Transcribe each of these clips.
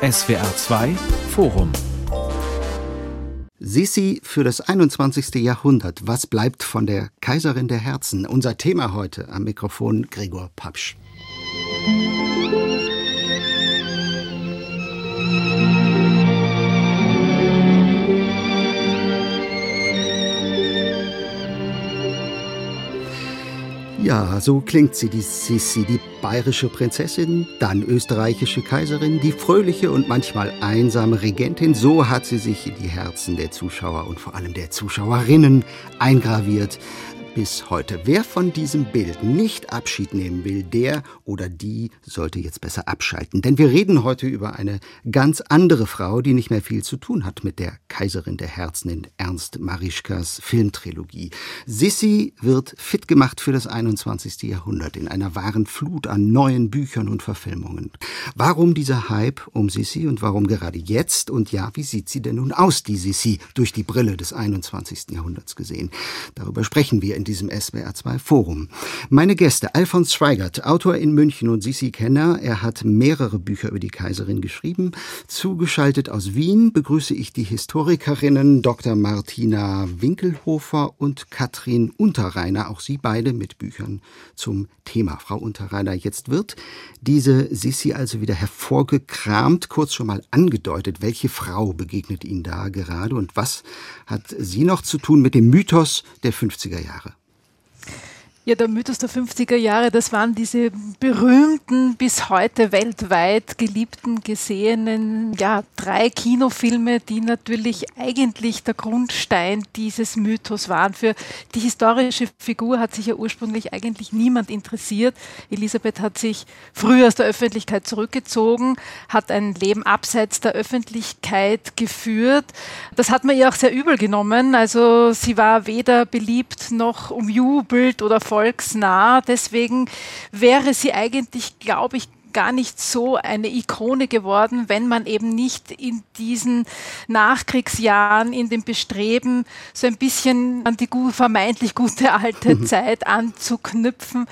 SWR 2 Forum Sissi für das 21. Jahrhundert. Was bleibt von der Kaiserin der Herzen? Unser Thema heute am Mikrofon Gregor Papsch. Ja, so klingt sie, die Sissi, die bayerische Prinzessin, dann österreichische Kaiserin, die fröhliche und manchmal einsame Regentin. So hat sie sich in die Herzen der Zuschauer und vor allem der Zuschauerinnen eingraviert bis heute. Wer von diesem Bild nicht Abschied nehmen will, der oder die sollte jetzt besser abschalten. Denn wir reden heute über eine ganz andere Frau, die nicht mehr viel zu tun hat mit der Kaiserin der Herzen in Ernst Marischkas Filmtrilogie. Sissi wird fit gemacht für das 21. Jahrhundert in einer wahren Flut an neuen Büchern und Verfilmungen. Warum dieser Hype um Sissi und warum gerade jetzt? Und ja, wie sieht sie denn nun aus, die Sissi, durch die Brille des 21. Jahrhunderts gesehen? Darüber sprechen wir in diesem SWR2 Forum. Meine Gäste, Alfons Schweigert, Autor in München und Sissi Kenner. Er hat mehrere Bücher über die Kaiserin geschrieben. Zugeschaltet aus Wien begrüße ich die Historikerinnen Dr. Martina Winkelhofer und Katrin Unterreiner. Auch Sie beide mit Büchern zum Thema. Frau Unterreiner, jetzt wird diese Sissi also wieder hervorgekramt, kurz schon mal angedeutet. Welche Frau begegnet Ihnen da gerade und was hat sie noch zu tun mit dem Mythos der 50er Jahre? Ja, der Mythos der 50er Jahre, das waren diese berühmten, bis heute weltweit geliebten, gesehenen, ja, drei Kinofilme, die natürlich eigentlich der Grundstein dieses Mythos waren. Für die historische Figur hat sich ja ursprünglich eigentlich niemand interessiert. Elisabeth hat sich früh aus der Öffentlichkeit zurückgezogen, hat ein Leben abseits der Öffentlichkeit geführt. Das hat man ihr auch sehr übel genommen. Also sie war weder beliebt noch umjubelt oder voll volksnah. Deswegen wäre sie eigentlich, glaube ich, gar nicht so eine Ikone geworden, wenn man eben nicht in diesen Nachkriegsjahren, in dem Bestreben, so ein bisschen an die vermeintlich gute alte mhm. Zeit anzuknüpfen,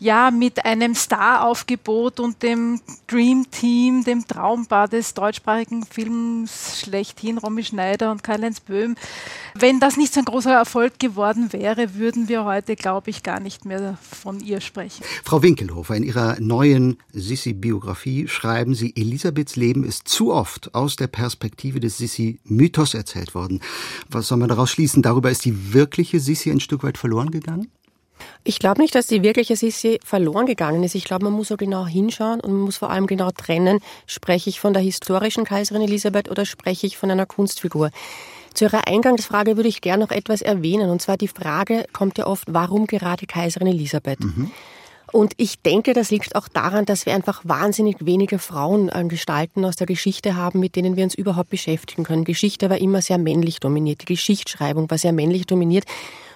ja mit einem Staraufgebot und dem Dream Team, dem Traumpaar des deutschsprachigen Films schlechthin, Romy Schneider und Karl-Heinz Böhm. Wenn das nicht so ein großer Erfolg geworden wäre, würden wir heute, glaube ich, gar nicht mehr von ihr sprechen. Frau Winkelhofer, in Ihrer neuen Sissi-Biografie schreiben Sie, Elisabeths Leben ist zu oft aus der Perspektive des Sissi-Mythos erzählt worden. Was soll man daraus schließen? Darüber ist die wirkliche Sissi ein Stück weit verloren gegangen? Ich glaube nicht, dass die wirkliche Sissi verloren gegangen ist. Ich glaube, man muss so genau hinschauen und man muss vor allem genau trennen, spreche ich von der historischen Kaiserin Elisabeth oder spreche ich von einer Kunstfigur. Zu Ihrer Eingangsfrage würde ich gerne noch etwas erwähnen. Und zwar die Frage kommt ja oft, warum gerade Kaiserin Elisabeth? Mhm. Und ich denke, das liegt auch daran, dass wir einfach wahnsinnig wenige Frauengestalten aus der Geschichte haben, mit denen wir uns überhaupt beschäftigen können. Geschichte war immer sehr männlich dominiert. Die Geschichtsschreibung war sehr männlich dominiert.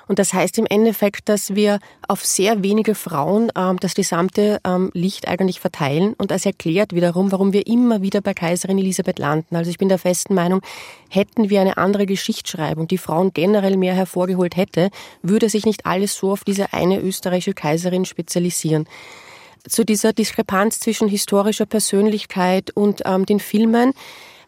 Und das heißt im Endeffekt, dass wir auf sehr wenige Frauen ähm, das gesamte ähm, Licht eigentlich verteilen. Und das erklärt wiederum, warum wir immer wieder bei Kaiserin Elisabeth landen. Also ich bin der festen Meinung, hätten wir eine andere Geschichtsschreibung, die Frauen generell mehr hervorgeholt hätte, würde sich nicht alles so auf diese eine österreichische Kaiserin spezialisieren zu dieser Diskrepanz zwischen historischer Persönlichkeit und ähm, den Filmen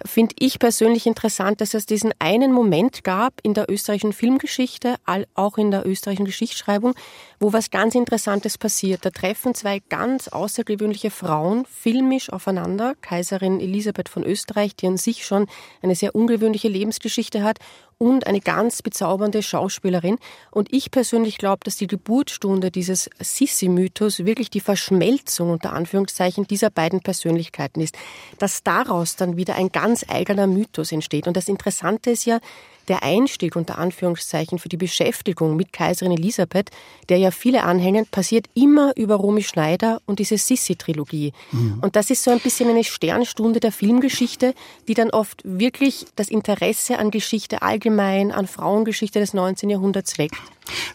finde ich persönlich interessant, dass es diesen einen Moment gab in der österreichischen Filmgeschichte, auch in der österreichischen Geschichtsschreibung, wo was ganz Interessantes passiert. Da treffen zwei ganz außergewöhnliche Frauen filmisch aufeinander. Kaiserin Elisabeth von Österreich, die an sich schon eine sehr ungewöhnliche Lebensgeschichte hat, und eine ganz bezaubernde Schauspielerin. Und ich persönlich glaube, dass die Geburtsstunde dieses Sissi-Mythos wirklich die Verschmelzung unter Anführungszeichen dieser beiden Persönlichkeiten ist. Dass daraus dann wieder ein ganz eigener Mythos entsteht. Und das Interessante ist ja, der Einstieg unter Anführungszeichen für die Beschäftigung mit Kaiserin Elisabeth, der ja viele anhängen, passiert immer über Romy Schneider und diese Sissi-Trilogie. Mhm. Und das ist so ein bisschen eine Sternstunde der Filmgeschichte, die dann oft wirklich das Interesse an Geschichte allgemein, an Frauengeschichte des 19. Jahrhunderts weckt.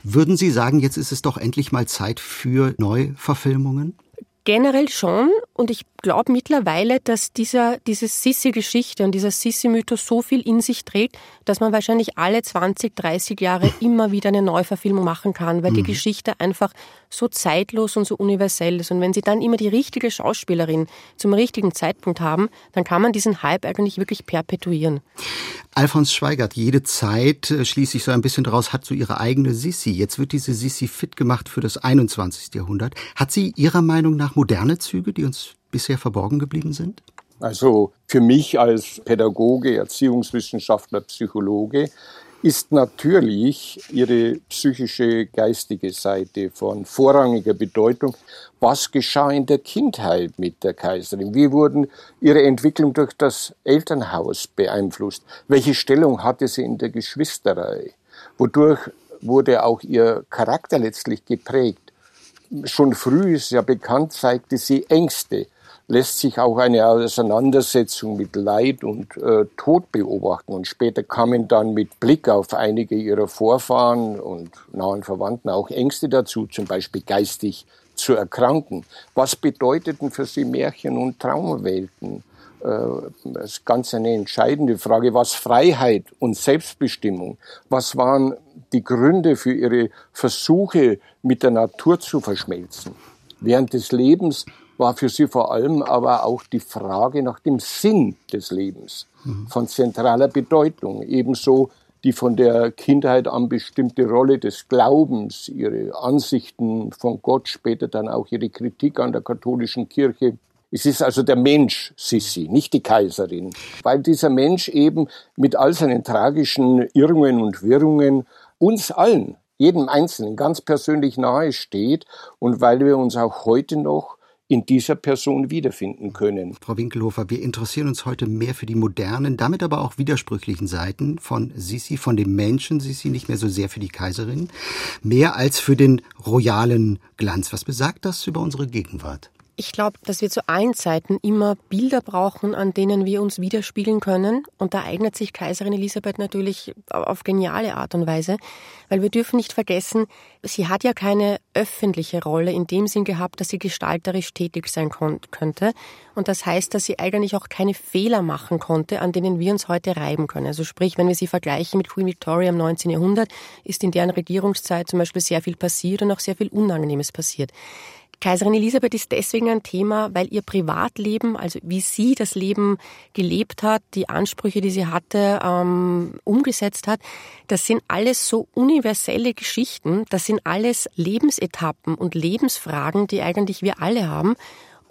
Würden Sie sagen, jetzt ist es doch endlich mal Zeit für Neuverfilmungen? Generell schon. Und ich glaube mittlerweile, dass dieser, diese Sissi-Geschichte und dieser Sissi-Mythos so viel in sich trägt, dass man wahrscheinlich alle 20, 30 Jahre immer wieder eine Neuverfilmung machen kann, weil mhm. die Geschichte einfach so zeitlos und so universell ist. Und wenn Sie dann immer die richtige Schauspielerin zum richtigen Zeitpunkt haben, dann kann man diesen Hype eigentlich wirklich perpetuieren. Alfons Schweigert, jede Zeit, äh, schließe ich so ein bisschen daraus, hat so ihre eigene Sissi. Jetzt wird diese Sissi fit gemacht für das 21. Jahrhundert. Hat sie Ihrer Meinung nach moderne Züge, die uns bisher verborgen geblieben sind? Also für mich als Pädagoge, Erziehungswissenschaftler, Psychologe ist natürlich ihre psychische, geistige Seite von vorrangiger Bedeutung. Was geschah in der Kindheit mit der Kaiserin? Wie wurden ihre Entwicklung durch das Elternhaus beeinflusst? Welche Stellung hatte sie in der Geschwisterei? Wodurch wurde auch ihr Charakter letztlich geprägt? Schon früh ist ja bekannt, zeigte sie Ängste lässt sich auch eine Auseinandersetzung mit Leid und äh, Tod beobachten. Und später kamen dann mit Blick auf einige ihrer Vorfahren und nahen Verwandten auch Ängste dazu, zum Beispiel geistig zu erkranken. Was bedeuteten für sie Märchen und Traumwelten? Äh, das ist ganz eine entscheidende Frage. Was Freiheit und Selbstbestimmung? Was waren die Gründe für ihre Versuche, mit der Natur zu verschmelzen? Während des Lebens war für sie vor allem aber auch die Frage nach dem Sinn des Lebens von zentraler Bedeutung. Ebenso die von der Kindheit an bestimmte Rolle des Glaubens, ihre Ansichten von Gott, später dann auch ihre Kritik an der katholischen Kirche. Es ist also der Mensch, Sissi, nicht die Kaiserin, weil dieser Mensch eben mit all seinen tragischen Irrungen und Wirrungen uns allen, jedem Einzelnen ganz persönlich nahe steht und weil wir uns auch heute noch in dieser Person wiederfinden können. Frau Winkelhofer, wir interessieren uns heute mehr für die modernen, damit aber auch widersprüchlichen Seiten von Sisi, von dem Menschen Sisi, nicht mehr so sehr für die Kaiserin, mehr als für den royalen Glanz. Was besagt das über unsere Gegenwart? Ich glaube, dass wir zu allen Zeiten immer Bilder brauchen, an denen wir uns widerspiegeln können. Und da eignet sich Kaiserin Elisabeth natürlich auf geniale Art und Weise, weil wir dürfen nicht vergessen, sie hat ja keine öffentliche Rolle in dem Sinn gehabt, dass sie gestalterisch tätig sein könnte. Und das heißt, dass sie eigentlich auch keine Fehler machen konnte, an denen wir uns heute reiben können. Also sprich, wenn wir sie vergleichen mit Queen Victoria im 19. Jahrhundert, ist in deren Regierungszeit zum Beispiel sehr viel passiert und auch sehr viel Unangenehmes passiert. Kaiserin Elisabeth ist deswegen ein Thema, weil ihr Privatleben, also wie sie das Leben gelebt hat, die Ansprüche, die sie hatte, ähm, umgesetzt hat, das sind alles so universelle Geschichten, das sind alles Lebensetappen und Lebensfragen, die eigentlich wir alle haben.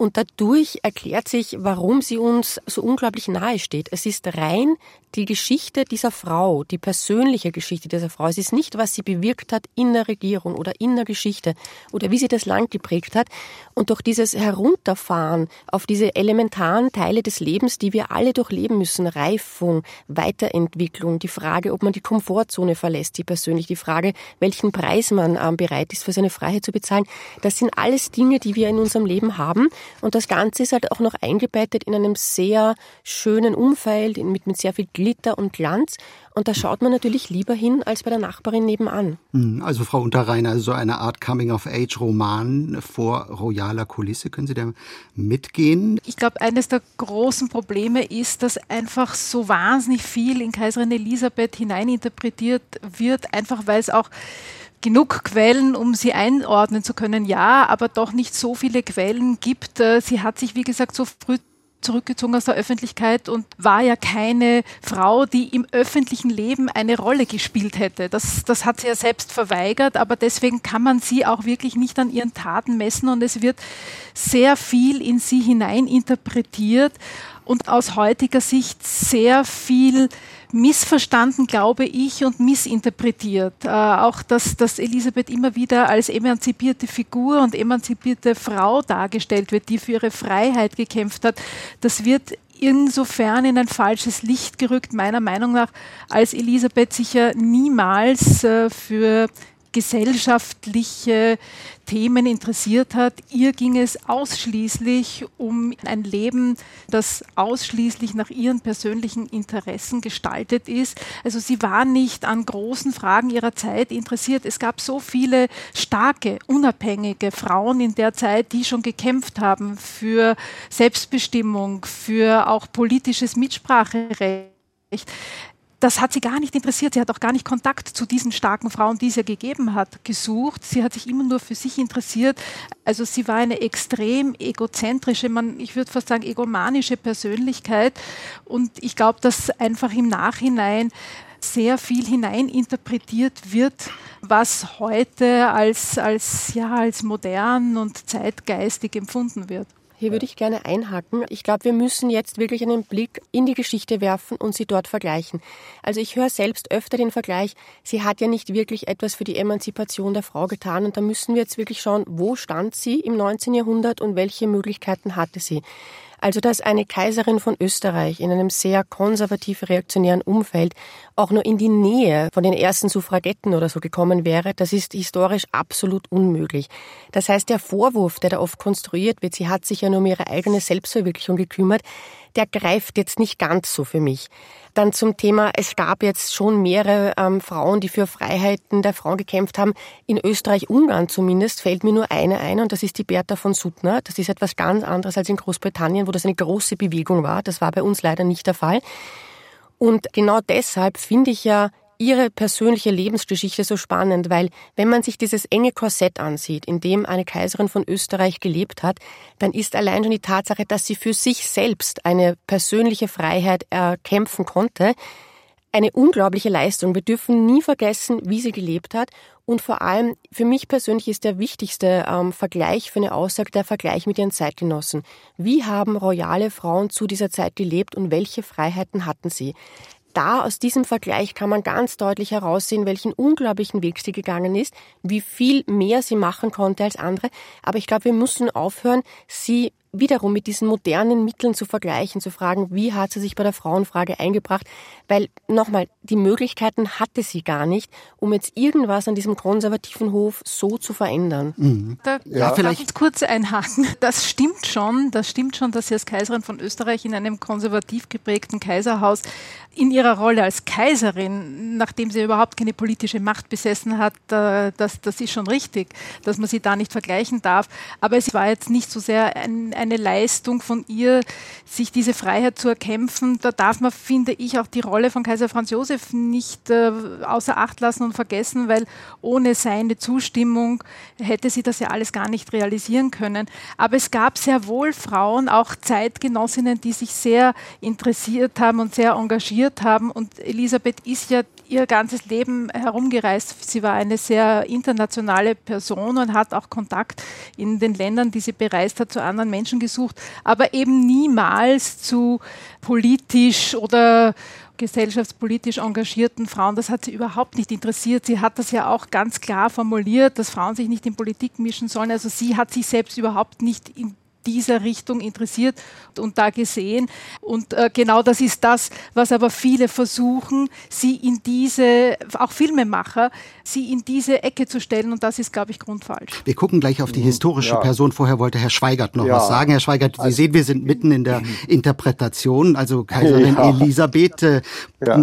Und dadurch erklärt sich, warum sie uns so unglaublich nahe steht. Es ist rein die Geschichte dieser Frau, die persönliche Geschichte dieser Frau. Es ist nicht, was sie bewirkt hat in der Regierung oder in der Geschichte oder wie sie das Land geprägt hat. Und durch dieses Herunterfahren auf diese elementaren Teile des Lebens, die wir alle durchleben müssen, Reifung, Weiterentwicklung, die Frage, ob man die Komfortzone verlässt, die persönlich, die Frage, welchen Preis man ähm, bereit ist, für seine Freiheit zu bezahlen, das sind alles Dinge, die wir in unserem Leben haben. Und das Ganze ist halt auch noch eingebettet in einem sehr schönen Umfeld, mit, mit sehr viel Glitter und Glanz. Und da schaut man natürlich lieber hin als bei der Nachbarin nebenan. Hm, also Frau Unterreiner, also so eine Art Coming-of-Age-Roman vor royaler Kulisse. Können Sie da mitgehen? Ich glaube, eines der großen Probleme ist, dass einfach so wahnsinnig viel in Kaiserin Elisabeth hineininterpretiert wird, einfach weil es auch genug Quellen, um sie einordnen zu können, ja, aber doch nicht so viele Quellen gibt. Äh, sie hat sich, wie gesagt, so früh zurückgezogen aus der Öffentlichkeit und war ja keine Frau, die im öffentlichen Leben eine Rolle gespielt hätte. Das, das hat sie ja selbst verweigert, aber deswegen kann man sie auch wirklich nicht an ihren Taten messen und es wird sehr viel in sie hinein interpretiert und aus heutiger Sicht sehr viel missverstanden, glaube ich, und missinterpretiert. Äh, auch, dass, dass Elisabeth immer wieder als emanzipierte Figur und emanzipierte Frau dargestellt wird, die für ihre Freiheit gekämpft hat, das wird insofern in ein falsches Licht gerückt, meiner Meinung nach, als Elisabeth sich ja niemals äh, für gesellschaftliche Themen interessiert hat. Ihr ging es ausschließlich um ein Leben, das ausschließlich nach ihren persönlichen Interessen gestaltet ist. Also sie war nicht an großen Fragen ihrer Zeit interessiert. Es gab so viele starke, unabhängige Frauen in der Zeit, die schon gekämpft haben für Selbstbestimmung, für auch politisches Mitspracherecht das hat sie gar nicht interessiert. Sie hat auch gar nicht Kontakt zu diesen starken Frauen, die es ja gegeben hat, gesucht. Sie hat sich immer nur für sich interessiert. Also sie war eine extrem egozentrische, man, ich würde fast sagen egomanische Persönlichkeit. Und ich glaube, dass einfach im Nachhinein sehr viel hineininterpretiert wird, was heute als, als, ja, als modern und zeitgeistig empfunden wird. Hier würde ich gerne einhaken. Ich glaube, wir müssen jetzt wirklich einen Blick in die Geschichte werfen und sie dort vergleichen. Also ich höre selbst öfter den Vergleich, sie hat ja nicht wirklich etwas für die Emanzipation der Frau getan und da müssen wir jetzt wirklich schauen, wo stand sie im 19. Jahrhundert und welche Möglichkeiten hatte sie. Also, dass eine Kaiserin von Österreich in einem sehr konservativ reaktionären Umfeld auch nur in die Nähe von den ersten Suffragetten oder so gekommen wäre, das ist historisch absolut unmöglich. Das heißt, der Vorwurf, der da oft konstruiert wird, sie hat sich ja nur um ihre eigene Selbstverwirklichung gekümmert, der greift jetzt nicht ganz so für mich. Dann zum Thema, es gab jetzt schon mehrere ähm, Frauen, die für Freiheiten der Frauen gekämpft haben. In Österreich-Ungarn zumindest fällt mir nur eine ein und das ist die Bertha von Suttner. Das ist etwas ganz anderes als in Großbritannien, wo das eine große Bewegung war. Das war bei uns leider nicht der Fall. Und genau deshalb finde ich ja ihre persönliche Lebensgeschichte so spannend, weil wenn man sich dieses enge Korsett ansieht, in dem eine Kaiserin von Österreich gelebt hat, dann ist allein schon die Tatsache, dass sie für sich selbst eine persönliche Freiheit erkämpfen konnte, eine unglaubliche Leistung. Wir dürfen nie vergessen, wie sie gelebt hat. Und vor allem, für mich persönlich ist der wichtigste ähm, Vergleich für eine Aussage der Vergleich mit ihren Zeitgenossen. Wie haben royale Frauen zu dieser Zeit gelebt und welche Freiheiten hatten sie? da aus diesem Vergleich kann man ganz deutlich heraussehen, welchen unglaublichen Weg sie gegangen ist, wie viel mehr sie machen konnte als andere. Aber ich glaube, wir müssen aufhören, sie wiederum mit diesen modernen Mitteln zu vergleichen, zu fragen, wie hat sie sich bei der Frauenfrage eingebracht, weil nochmal, die Möglichkeiten hatte sie gar nicht, um jetzt irgendwas an diesem konservativen Hof so zu verändern. Mhm. Da ja, vielleicht ich kurz einhaken. Das stimmt schon, das stimmt schon, dass sie als Kaiserin von Österreich in einem konservativ geprägten Kaiserhaus in ihrer Rolle als Kaiserin, nachdem sie überhaupt keine politische Macht besessen hat, äh, das, das ist schon richtig, dass man sie da nicht vergleichen darf. Aber es war jetzt nicht so sehr ein, eine Leistung von ihr, sich diese Freiheit zu erkämpfen. Da darf man, finde ich, auch die Rolle von Kaiser Franz Josef nicht äh, außer Acht lassen und vergessen, weil ohne seine Zustimmung hätte sie das ja alles gar nicht realisieren können. Aber es gab sehr wohl Frauen, auch Zeitgenossinnen, die sich sehr interessiert haben und sehr engagiert haben. Und Elisabeth ist ja ihr ganzes Leben herumgereist. Sie war eine sehr internationale Person und hat auch Kontakt in den Ländern, die sie bereist hat, zu anderen Menschen gesucht, aber eben niemals zu politisch oder gesellschaftspolitisch engagierten Frauen, das hat sie überhaupt nicht interessiert. Sie hat das ja auch ganz klar formuliert, dass Frauen sich nicht in Politik mischen sollen. Also sie hat sich selbst überhaupt nicht in dieser Richtung interessiert und da gesehen. Und äh, genau das ist das, was aber viele versuchen, sie in diese, auch Filmemacher, sie in diese Ecke zu stellen. Und das ist, glaube ich, grundfalsch. Wir gucken gleich auf die historische ja. Person. Vorher wollte Herr Schweigert noch ja. was sagen. Herr Schweigert, Sie also, sehen, wir sind mitten in der Interpretation. Also Kaiserin ja. Elisabeth, äh,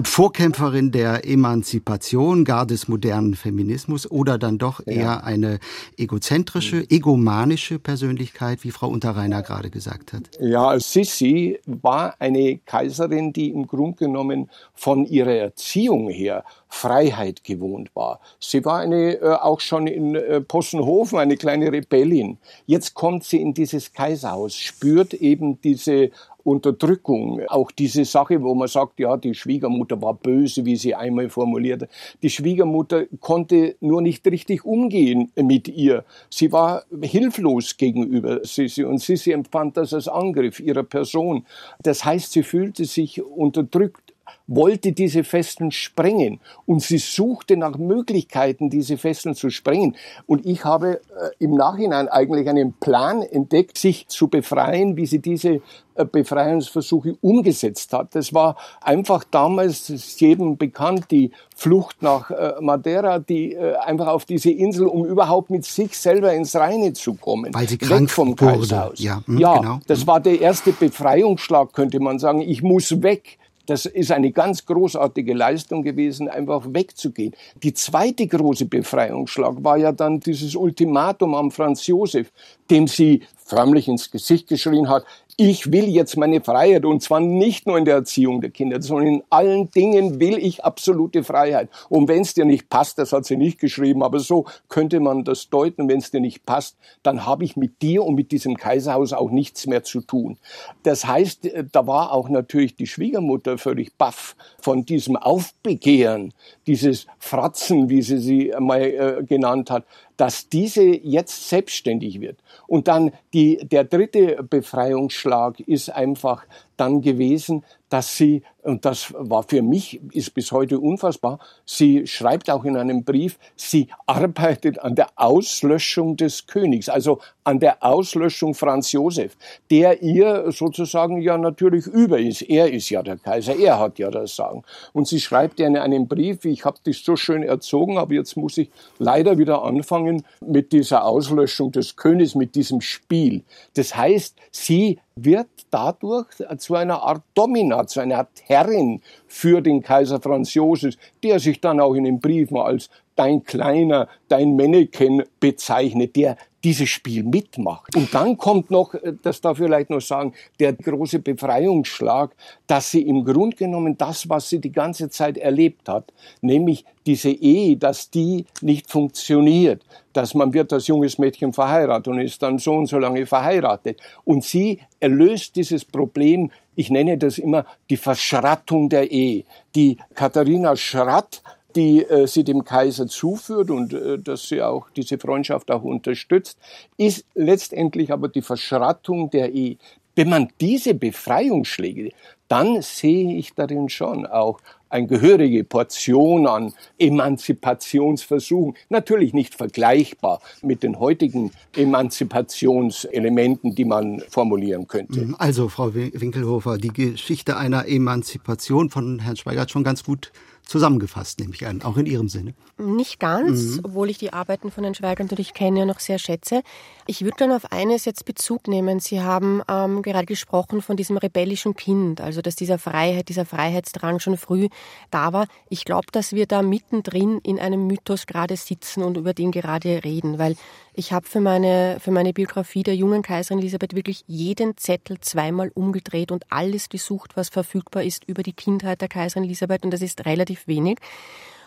Vorkämpferin der Emanzipation, gar des modernen Feminismus oder dann doch eher eine egozentrische, egomanische Persönlichkeit, wie Frau Unter Dr. Rainer gerade gesagt hat. Ja, Sissi war eine Kaiserin, die im Grunde genommen von ihrer Erziehung her Freiheit gewohnt war. Sie war eine, äh, auch schon in äh, Possenhofen eine kleine Rebellin. Jetzt kommt sie in dieses Kaiserhaus, spürt eben diese Unterdrückung. Auch diese Sache, wo man sagt, ja, die Schwiegermutter war böse, wie sie einmal formulierte. Die Schwiegermutter konnte nur nicht richtig umgehen mit ihr. Sie war hilflos gegenüber Sissi und Sissi empfand das als Angriff ihrer Person. Das heißt, sie fühlte sich unterdrückt wollte diese Fesseln sprengen und sie suchte nach Möglichkeiten, diese Fesseln zu sprengen. Und ich habe äh, im Nachhinein eigentlich einen Plan entdeckt, sich zu befreien, wie sie diese äh, Befreiungsversuche umgesetzt hat. Das war einfach damals ist jedem bekannt, die Flucht nach äh, Madeira, die äh, einfach auf diese Insel, um überhaupt mit sich selber ins Reine zu kommen. Weil sie krank vom wurde. Kaiserhaus. Ja, mh, ja genau. das war der erste Befreiungsschlag, könnte man sagen. Ich muss weg. Das ist eine ganz großartige Leistung gewesen, einfach wegzugehen. Die zweite große Befreiungsschlag war ja dann dieses Ultimatum am Franz Josef, dem sie förmlich ins Gesicht geschrien hat, ich will jetzt meine Freiheit und zwar nicht nur in der Erziehung der Kinder, sondern in allen Dingen will ich absolute Freiheit. Und wenn es dir nicht passt, das hat sie nicht geschrieben, aber so könnte man das deuten, wenn es dir nicht passt, dann habe ich mit dir und mit diesem Kaiserhaus auch nichts mehr zu tun. Das heißt, äh, da war auch natürlich die Schwiegermutter völlig baff von diesem Aufbegehren, dieses Fratzen, wie sie sie mal äh, genannt hat dass diese jetzt selbstständig wird. Und dann die, der dritte Befreiungsschlag ist einfach dann gewesen, dass sie, und das war für mich, ist bis heute unfassbar, sie schreibt auch in einem Brief, sie arbeitet an der Auslöschung des Königs, also an der Auslöschung Franz Josef, der ihr sozusagen ja natürlich über ist. Er ist ja der Kaiser, er hat ja das Sagen. Und sie schreibt in einem Brief, ich habe dich so schön erzogen, aber jetzt muss ich leider wieder anfangen mit dieser Auslöschung des Königs, mit diesem Spiel. Das heißt, sie wird dadurch zu einer Art Domina, zu einer Art Herrin für den Kaiser Franz Josef, der sich dann auch in den Briefen als dein Kleiner, dein Mannequin bezeichnet, der dieses Spiel mitmacht. Und dann kommt noch, äh, das darf ich vielleicht noch sagen, der große Befreiungsschlag, dass sie im Grunde genommen das, was sie die ganze Zeit erlebt hat, nämlich diese Ehe, dass die nicht funktioniert, dass man wird als junges Mädchen verheiratet und ist dann so und so lange verheiratet. Und sie erlöst dieses Problem, ich nenne das immer die Verschrattung der Ehe. Die Katharina Schratt die äh, sie dem Kaiser zuführt und äh, dass sie auch diese Freundschaft auch unterstützt, ist letztendlich aber die Verschrattung der Ehe. Wenn man diese Befreiungsschläge, dann sehe ich darin schon auch eine gehörige Portion an Emanzipationsversuchen. Natürlich nicht vergleichbar mit den heutigen Emanzipationselementen, die man formulieren könnte. Mhm. Also, Frau Winkelhofer, die Geschichte einer Emanzipation von Herrn Schweigert schon ganz gut zusammengefasst, nehme ich an, auch in Ihrem Sinne. Nicht ganz, mhm. obwohl ich die Arbeiten von Herrn Schweiger natürlich kenne und auch sehr schätze. Ich würde dann auf eines jetzt Bezug nehmen. Sie haben ähm, gerade gesprochen von diesem rebellischen Kind, also dass dieser Freiheit, dieser Freiheitsdrang schon früh da war. Ich glaube, dass wir da mittendrin in einem Mythos gerade sitzen und über den gerade reden, weil ich habe für meine, für meine Biografie der jungen Kaiserin Elisabeth wirklich jeden Zettel zweimal umgedreht und alles gesucht, was verfügbar ist über die Kindheit der Kaiserin Elisabeth und das ist relativ wenig.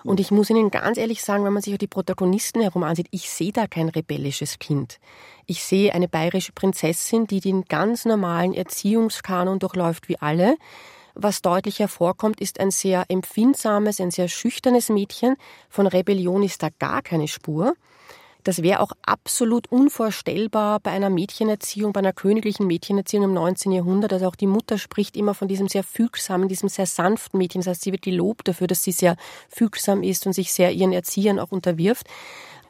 Und ich muss Ihnen ganz ehrlich sagen, wenn man sich auch die Protagonisten herum ansieht, ich sehe da kein rebellisches Kind. Ich sehe eine bayerische Prinzessin, die den ganz normalen Erziehungskanon durchläuft wie alle. Was deutlich hervorkommt, ist ein sehr empfindsames, ein sehr schüchternes Mädchen. Von Rebellion ist da gar keine Spur. Das wäre auch absolut unvorstellbar bei einer Mädchenerziehung, bei einer königlichen Mädchenerziehung im 19. Jahrhundert. Also auch die Mutter spricht immer von diesem sehr fügsamen, diesem sehr sanften Mädchen. Das heißt, sie wird gelobt dafür, dass sie sehr fügsam ist und sich sehr ihren Erziehern auch unterwirft.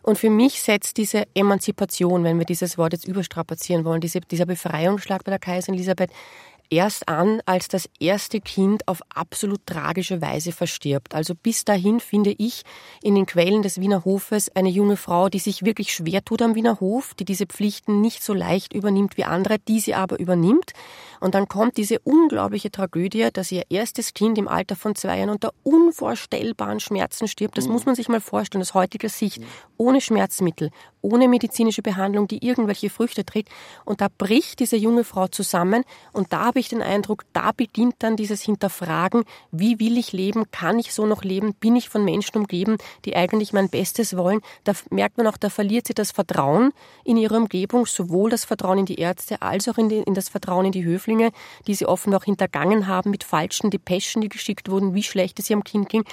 Und für mich setzt diese Emanzipation, wenn wir dieses Wort jetzt überstrapazieren wollen, diese, dieser Befreiungsschlag bei der Kaiserin Elisabeth, erst an, als das erste Kind auf absolut tragische Weise verstirbt. Also bis dahin finde ich in den Quellen des Wiener Hofes eine junge Frau, die sich wirklich schwer tut am Wiener Hof, die diese Pflichten nicht so leicht übernimmt wie andere, die sie aber übernimmt. Und dann kommt diese unglaubliche Tragödie, dass ihr erstes Kind im Alter von zwei Jahren unter unvorstellbaren Schmerzen stirbt. Das mhm. muss man sich mal vorstellen aus heutiger Sicht. Ohne Schmerzmittel, ohne medizinische Behandlung, die irgendwelche Früchte trägt. Und da bricht diese junge Frau zusammen und da habe ich den Eindruck, da beginnt dann dieses Hinterfragen, wie will ich leben, kann ich so noch leben, bin ich von Menschen umgeben, die eigentlich mein Bestes wollen. Da merkt man auch, da verliert sie das Vertrauen in ihre Umgebung, sowohl das Vertrauen in die Ärzte als auch in, die, in das Vertrauen in die Höflinge, die sie offenbar auch hintergangen haben mit falschen Depeschen, die geschickt wurden, wie schlecht es ihrem Kind ging.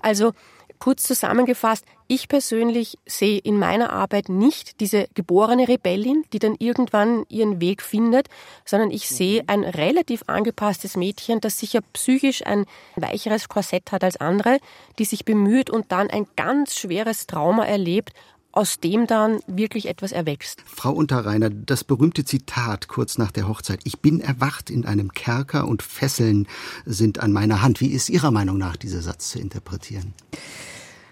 Also kurz zusammengefasst, Ich persönlich sehe in meiner Arbeit nicht diese geborene Rebellin, die dann irgendwann ihren Weg findet, sondern ich sehe mhm. ein relativ angepasstes Mädchen, das sicher psychisch ein weicheres Korsett hat als andere, die sich bemüht und dann ein ganz schweres Trauma erlebt aus dem dann wirklich etwas erwächst. Frau Unterreiner, das berühmte Zitat kurz nach der Hochzeit, ich bin erwacht in einem Kerker und Fesseln sind an meiner Hand. Wie ist Ihrer Meinung nach dieser Satz zu interpretieren?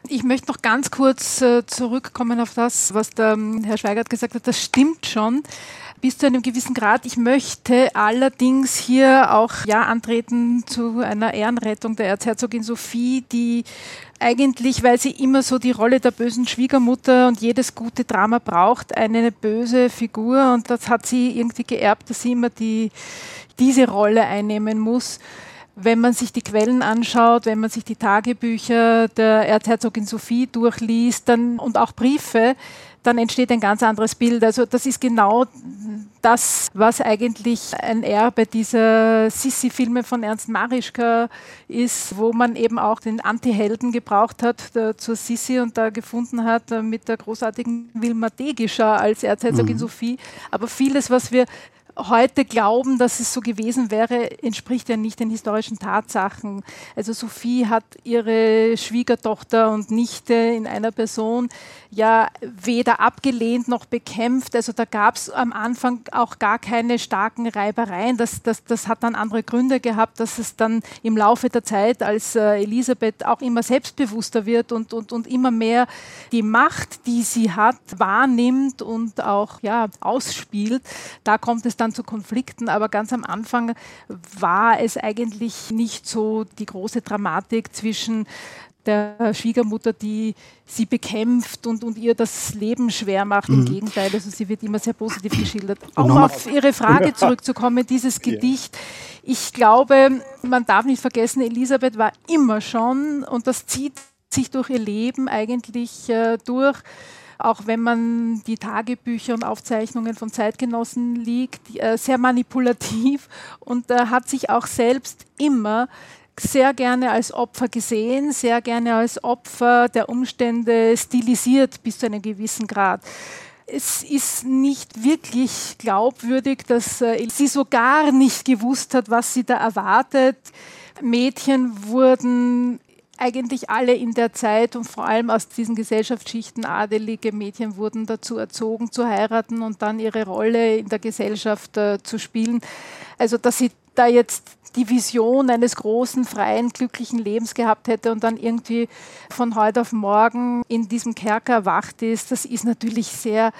Ich möchte noch ganz kurz äh, zurückkommen auf das, was der ähm, Herr Schweigert gesagt hat. Das stimmt schon bis zu einem gewissen Grad. Ich möchte allerdings hier auch ja antreten zu einer Ehrenrettung der Erzherzogin Sophie, die eigentlich, weil sie immer so die Rolle der bösen Schwiegermutter und jedes gute Drama braucht, eine böse Figur und das hat sie irgendwie geerbt, dass sie immer die, diese Rolle einnehmen muss wenn man sich die Quellen anschaut, wenn man sich die Tagebücher der Erzherzogin Sophie durchliest dann, und auch Briefe, dann entsteht ein ganz anderes Bild. Also das ist genau das, was eigentlich ein Erbe dieser Sissi-Filme von Ernst Marischka ist, wo man eben auch den Anti-Helden gebraucht hat der, zur Sissi und da gefunden hat äh, mit der großartigen Wilma Degischer als Erzherzogin mhm. Sophie. Aber vieles, was wir heute glauben, dass es so gewesen wäre, entspricht ja nicht den historischen Tatsachen. Also Sophie hat ihre Schwiegertochter und Nichte in einer Person ja weder abgelehnt noch bekämpft. Also da gab es am Anfang auch gar keine starken Reibereien. Das, das, das hat dann andere Gründe gehabt, dass es dann im Laufe der Zeit, als äh, Elisabeth auch immer selbstbewusster wird und, und, und immer mehr die Macht, die sie hat, wahrnimmt und auch ja, ausspielt, da kommt es dann zu Konflikten. Aber ganz am Anfang war es eigentlich nicht so die große Dramatik zwischen der Schwiegermutter, die sie bekämpft und, und ihr das Leben schwer macht. Im mhm. Gegenteil, also sie wird immer sehr positiv geschildert. Um auf Ihre Frage zurückzukommen, dieses Gedicht. Ich glaube, man darf nicht vergessen, Elisabeth war immer schon, und das zieht sich durch ihr Leben eigentlich äh, durch, auch wenn man die Tagebücher und Aufzeichnungen von Zeitgenossen liegt, äh, sehr manipulativ und äh, hat sich auch selbst immer sehr gerne als Opfer gesehen, sehr gerne als Opfer der Umstände stilisiert bis zu einem gewissen Grad. Es ist nicht wirklich glaubwürdig, dass äh, sie so gar nicht gewusst hat, was sie da erwartet. Mädchen wurden eigentlich alle in der Zeit und vor allem aus diesen Gesellschaftsschichten adelige Mädchen wurden dazu erzogen zu heiraten und dann ihre Rolle in der Gesellschaft äh, zu spielen. Also dass sie da jetzt die Vision eines großen, freien, glücklichen Lebens gehabt hätte und dann irgendwie von heute auf morgen in diesem Kerker erwacht ist, das ist natürlich sehr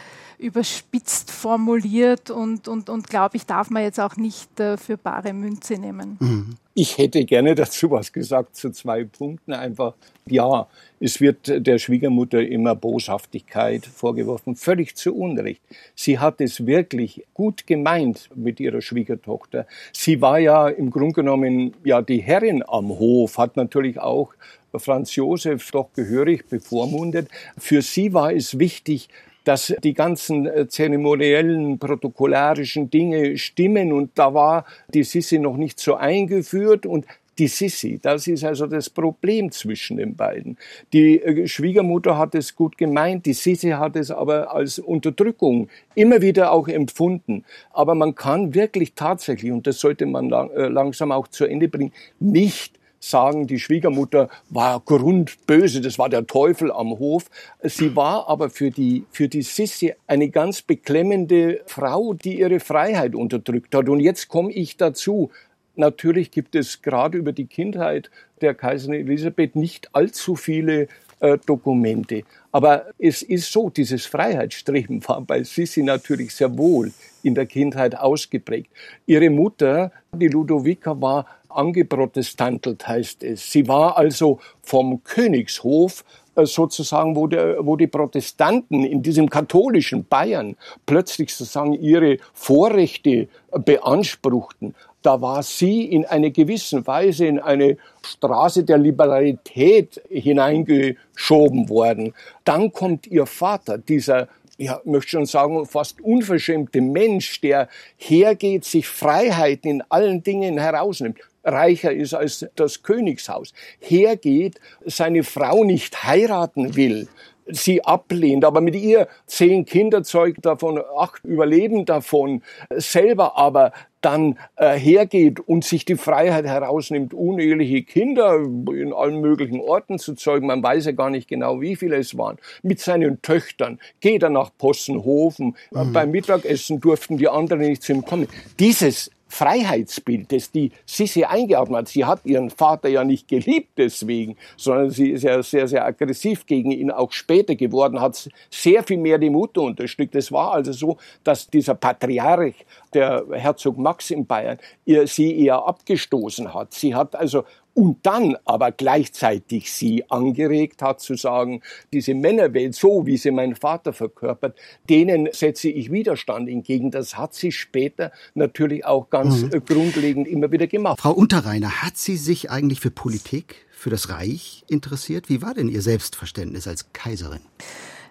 überspitzt formuliert und, und, und glaube ich, darf man jetzt auch nicht äh, für bare Münze nehmen. Mhm. Ich hätte gerne dazu was gesagt zu zwei Punkten. Einfach, ja, es wird der Schwiegermutter immer Boshaftigkeit vorgeworfen, völlig zu Unrecht. Sie hat es wirklich gut gemeint mit ihrer Schwiegertochter. Sie war ja im Grunde genommen ja die Herrin am Hof, hat natürlich auch Franz Josef doch gehörig bevormundet. Für sie war es wichtig, dass die ganzen äh, zeremoniellen, protokollarischen Dinge stimmen und da war die Sissi noch nicht so eingeführt und die Sissi, das ist also das Problem zwischen den beiden. Die äh, Schwiegermutter hat es gut gemeint, die Sissi hat es aber als Unterdrückung immer wieder auch empfunden. Aber man kann wirklich tatsächlich, und das sollte man äh, langsam auch zu Ende bringen, nicht sagen, die Schwiegermutter war grundböse, das war der Teufel am Hof. Sie war aber für die, für die Sissi eine ganz beklemmende Frau, die ihre Freiheit unterdrückt hat. Und jetzt komme ich dazu. Natürlich gibt es gerade über die Kindheit der Kaiserin Elisabeth nicht allzu viele äh, Dokumente. Aber es ist so, dieses Freiheitsstreben war bei Sissi natürlich sehr wohl in der Kindheit ausgeprägt. Ihre Mutter, die Ludovica, war angeprotestantelt, heißt es. Sie war also vom Königshof äh, sozusagen, wo, der, wo die Protestanten in diesem katholischen Bayern plötzlich sozusagen ihre Vorrechte beanspruchten. Da war sie in einer gewissen Weise in eine Straße der Liberalität hineingeschoben worden. Dann kommt ihr Vater, dieser ja, möchte schon sagen, fast unverschämte Mensch, der hergeht, sich Freiheiten in allen Dingen herausnimmt. Reicher ist als das Königshaus, hergeht, seine Frau nicht heiraten will, sie ablehnt, aber mit ihr zehn Kinder zeugt davon, acht überleben davon, selber aber dann äh, hergeht und sich die Freiheit herausnimmt, uneheliche Kinder in allen möglichen Orten zu zeugen, man weiß ja gar nicht genau, wie viele es waren, mit seinen Töchtern, geht er nach Possenhofen, mhm. beim Mittagessen durften die anderen nicht zu ihm kommen. Dieses Freiheitsbild, das die Sissi eingeatmet hat. Sie hat ihren Vater ja nicht geliebt deswegen, sondern sie ist ja sehr, sehr aggressiv gegen ihn auch später geworden, hat sehr viel mehr die Mutter unterstützt. Es war also so, dass dieser Patriarch, der Herzog Max in Bayern, ihr, sie eher abgestoßen hat. Sie hat also und dann aber gleichzeitig sie angeregt hat zu sagen, diese Männerwelt, so wie sie mein Vater verkörpert, denen setze ich Widerstand entgegen. Das hat sie später natürlich auch ganz mhm. grundlegend immer wieder gemacht. Frau Unterreiner, hat sie sich eigentlich für Politik, für das Reich interessiert? Wie war denn ihr Selbstverständnis als Kaiserin?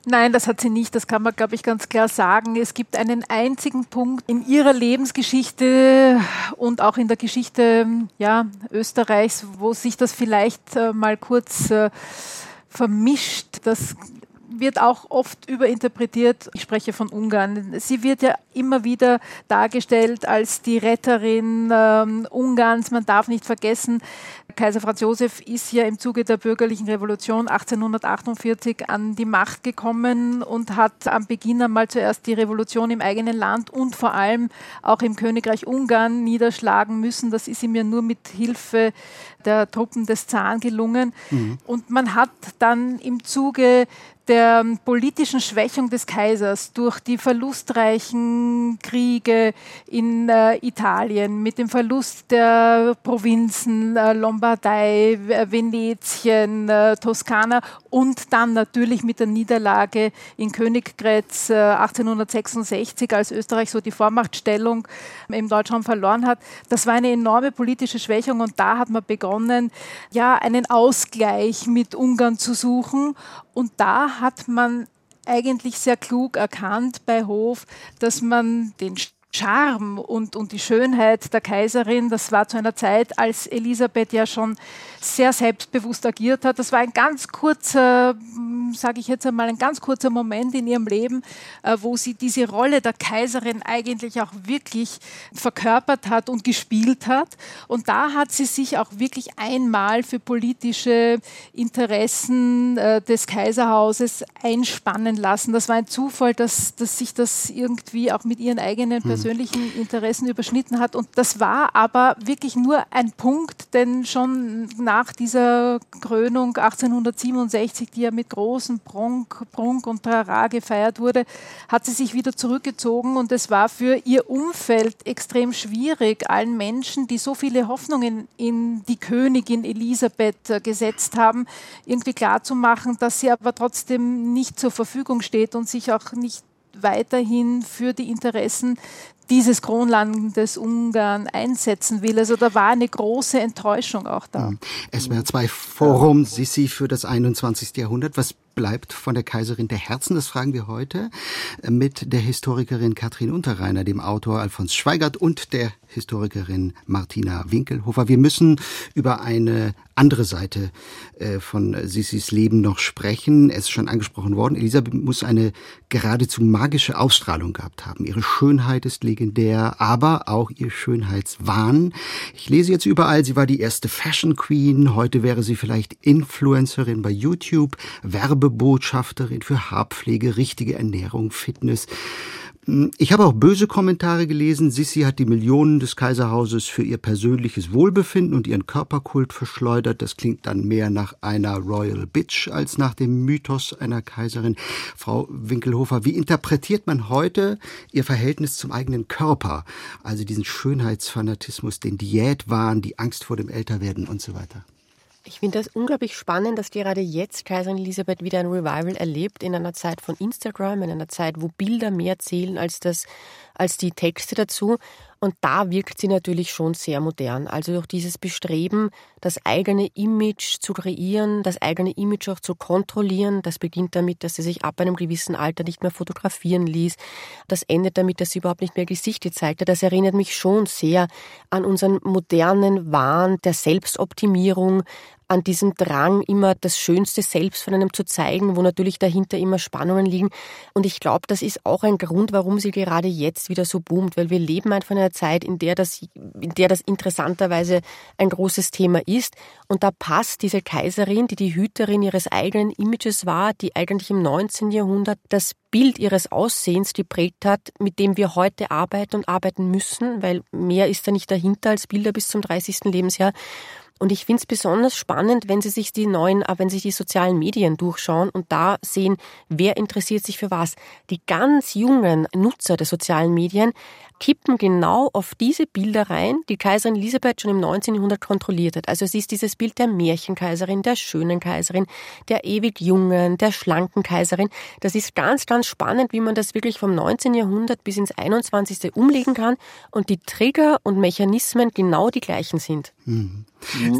Nein, das hat sie nicht. Das kann man, glaube ich, ganz klar sagen. Es gibt einen einzigen Punkt in ihrer Lebensgeschichte und auch in der Geschichte ja, Österreichs, wo sich das vielleicht äh, mal kurz äh, vermischt. Das wird auch oft überinterpretiert. Ich spreche von Ungarn. Sie wird ja immer wieder dargestellt als die Retterin ähm, Ungarns. Man darf nicht vergessen, Kaiser Franz Josef ist ja im Zuge der bürgerlichen Revolution 1848 an die Macht gekommen und hat am Beginn einmal zuerst die Revolution im eigenen Land und vor allem auch im Königreich Ungarn niederschlagen müssen. Das ist ihm ja nur mit Hilfe der Truppen des Zaren gelungen. Mhm. Und man hat dann im Zuge der politischen Schwächung des Kaisers durch die verlustreichen Kriege in äh, Italien, mit dem Verlust der Provinzen äh, Lombardei, Venetien, äh, Toskana und dann natürlich mit der Niederlage in Königgrätz 1866, äh, als Österreich so die Vormachtstellung im Deutschraum verloren hat. Das war eine enorme politische Schwächung und da hat man begonnen, ja, einen Ausgleich mit Ungarn zu suchen und da hat man eigentlich sehr klug erkannt bei Hof, dass man den Charme und, und die Schönheit der Kaiserin, das war zu einer Zeit, als Elisabeth ja schon sehr selbstbewusst agiert hat. Das war ein ganz kurzer, hm, sage ich jetzt einmal, ein ganz kurzer Moment in ihrem Leben, äh, wo sie diese Rolle der Kaiserin eigentlich auch wirklich verkörpert hat und gespielt hat. Und da hat sie sich auch wirklich einmal für politische Interessen äh, des Kaiserhauses einspannen lassen. Das war ein Zufall, dass, dass sich das irgendwie auch mit ihren eigenen Personen persönlichen Interessen überschnitten hat. Und das war aber wirklich nur ein Punkt, denn schon nach dieser Krönung 1867, die ja mit großem Prunk, Prunk und Trara gefeiert wurde, hat sie sich wieder zurückgezogen und es war für ihr Umfeld extrem schwierig, allen Menschen, die so viele Hoffnungen in die Königin Elisabeth äh, gesetzt haben, irgendwie klarzumachen, dass sie aber trotzdem nicht zur Verfügung steht und sich auch nicht weiterhin für die Interessen dieses Kronlandes Ungarn einsetzen will. Also da war eine große Enttäuschung auch da. SWR 2 Forum Sissi für das 21. Jahrhundert. Was bleibt von der Kaiserin der Herzen? Das fragen wir heute mit der Historikerin Katrin Unterreiner, dem Autor Alfons Schweigert und der Historikerin Martina Winkelhofer. Wir müssen über eine andere Seite äh, von Sissis Leben noch sprechen. Es ist schon angesprochen worden. Elisabeth muss eine geradezu magische Ausstrahlung gehabt haben. Ihre Schönheit ist legendär, aber auch ihr Schönheitswahn. Ich lese jetzt überall, sie war die erste Fashion Queen. Heute wäre sie vielleicht Influencerin bei YouTube, Werbebotschafterin für Haarpflege, richtige Ernährung, Fitness. Ich habe auch böse Kommentare gelesen. Sissi hat die Millionen des Kaiserhauses für ihr persönliches Wohlbefinden und ihren Körperkult verschleudert. Das klingt dann mehr nach einer Royal Bitch als nach dem Mythos einer Kaiserin. Frau Winkelhofer, wie interpretiert man heute ihr Verhältnis zum eigenen Körper? Also diesen Schönheitsfanatismus, den Diätwahn, die Angst vor dem Älterwerden und so weiter. Ich finde das unglaublich spannend, dass gerade jetzt Kaiserin Elisabeth wieder ein Revival erlebt, in einer Zeit von Instagram, in einer Zeit, wo Bilder mehr zählen als das als die Texte dazu. Und da wirkt sie natürlich schon sehr modern. Also durch dieses Bestreben, das eigene Image zu kreieren, das eigene Image auch zu kontrollieren. Das beginnt damit, dass sie sich ab einem gewissen Alter nicht mehr fotografieren ließ. Das endet damit, dass sie überhaupt nicht mehr Gesichter zeigte. Das erinnert mich schon sehr an unseren modernen Wahn der Selbstoptimierung, an diesem Drang, immer das schönste Selbst von einem zu zeigen, wo natürlich dahinter immer Spannungen liegen. Und ich glaube, das ist auch ein Grund, warum sie gerade jetzt wieder so boomt, weil wir leben einfach in einer Zeit, in der das, in der das interessanterweise ein großes Thema ist. Und da passt diese Kaiserin, die die Hüterin ihres eigenen Images war, die eigentlich im 19. Jahrhundert das Bild ihres Aussehens geprägt hat, mit dem wir heute arbeiten und arbeiten müssen, weil mehr ist da nicht dahinter als Bilder bis zum 30. Lebensjahr. Und ich finde es besonders spannend, wenn Sie sich die neuen, äh, wenn Sie die sozialen Medien durchschauen und da sehen, wer interessiert sich für was. Die ganz jungen Nutzer der sozialen Medien kippen genau auf diese Bilder rein, die Kaiserin Elisabeth schon im 19. Jahrhundert kontrolliert hat. Also es ist dieses Bild der Märchenkaiserin, der schönen Kaiserin, der ewig jungen, der schlanken Kaiserin. Das ist ganz, ganz spannend, wie man das wirklich vom 19. Jahrhundert bis ins 21. umlegen kann und die Trigger und Mechanismen genau die gleichen sind. Mhm.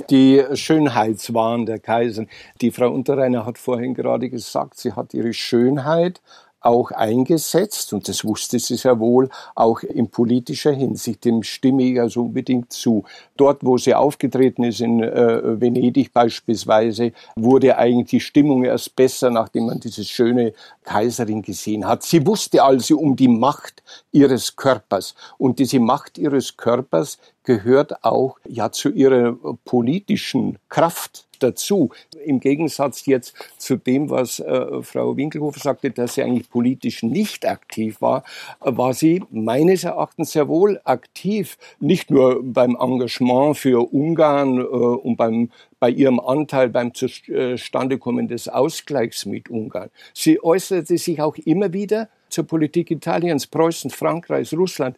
Die Schönheitswahn der Kaiserin. Die Frau Unterreiner hat vorhin gerade gesagt, sie hat ihre Schönheit auch eingesetzt, und das wusste sie sehr wohl, auch in politischer Hinsicht. Dem stimme ich also unbedingt zu. Dort, wo sie aufgetreten ist, in äh, Venedig beispielsweise, wurde eigentlich die Stimmung erst besser, nachdem man diese schöne Kaiserin gesehen hat. Sie wusste also um die Macht ihres Körpers. Und diese Macht ihres Körpers gehört auch ja zu ihrer politischen Kraft dazu. Im Gegensatz jetzt zu dem, was äh, Frau Winkelhofer sagte, dass sie eigentlich politisch nicht aktiv war, war sie meines Erachtens sehr wohl aktiv, nicht nur beim Engagement für Ungarn äh, und beim bei ihrem Anteil beim Zustandekommen des Ausgleichs mit Ungarn. Sie äußerte sich auch immer wieder zur Politik Italiens, Preußens, Frankreichs, Russland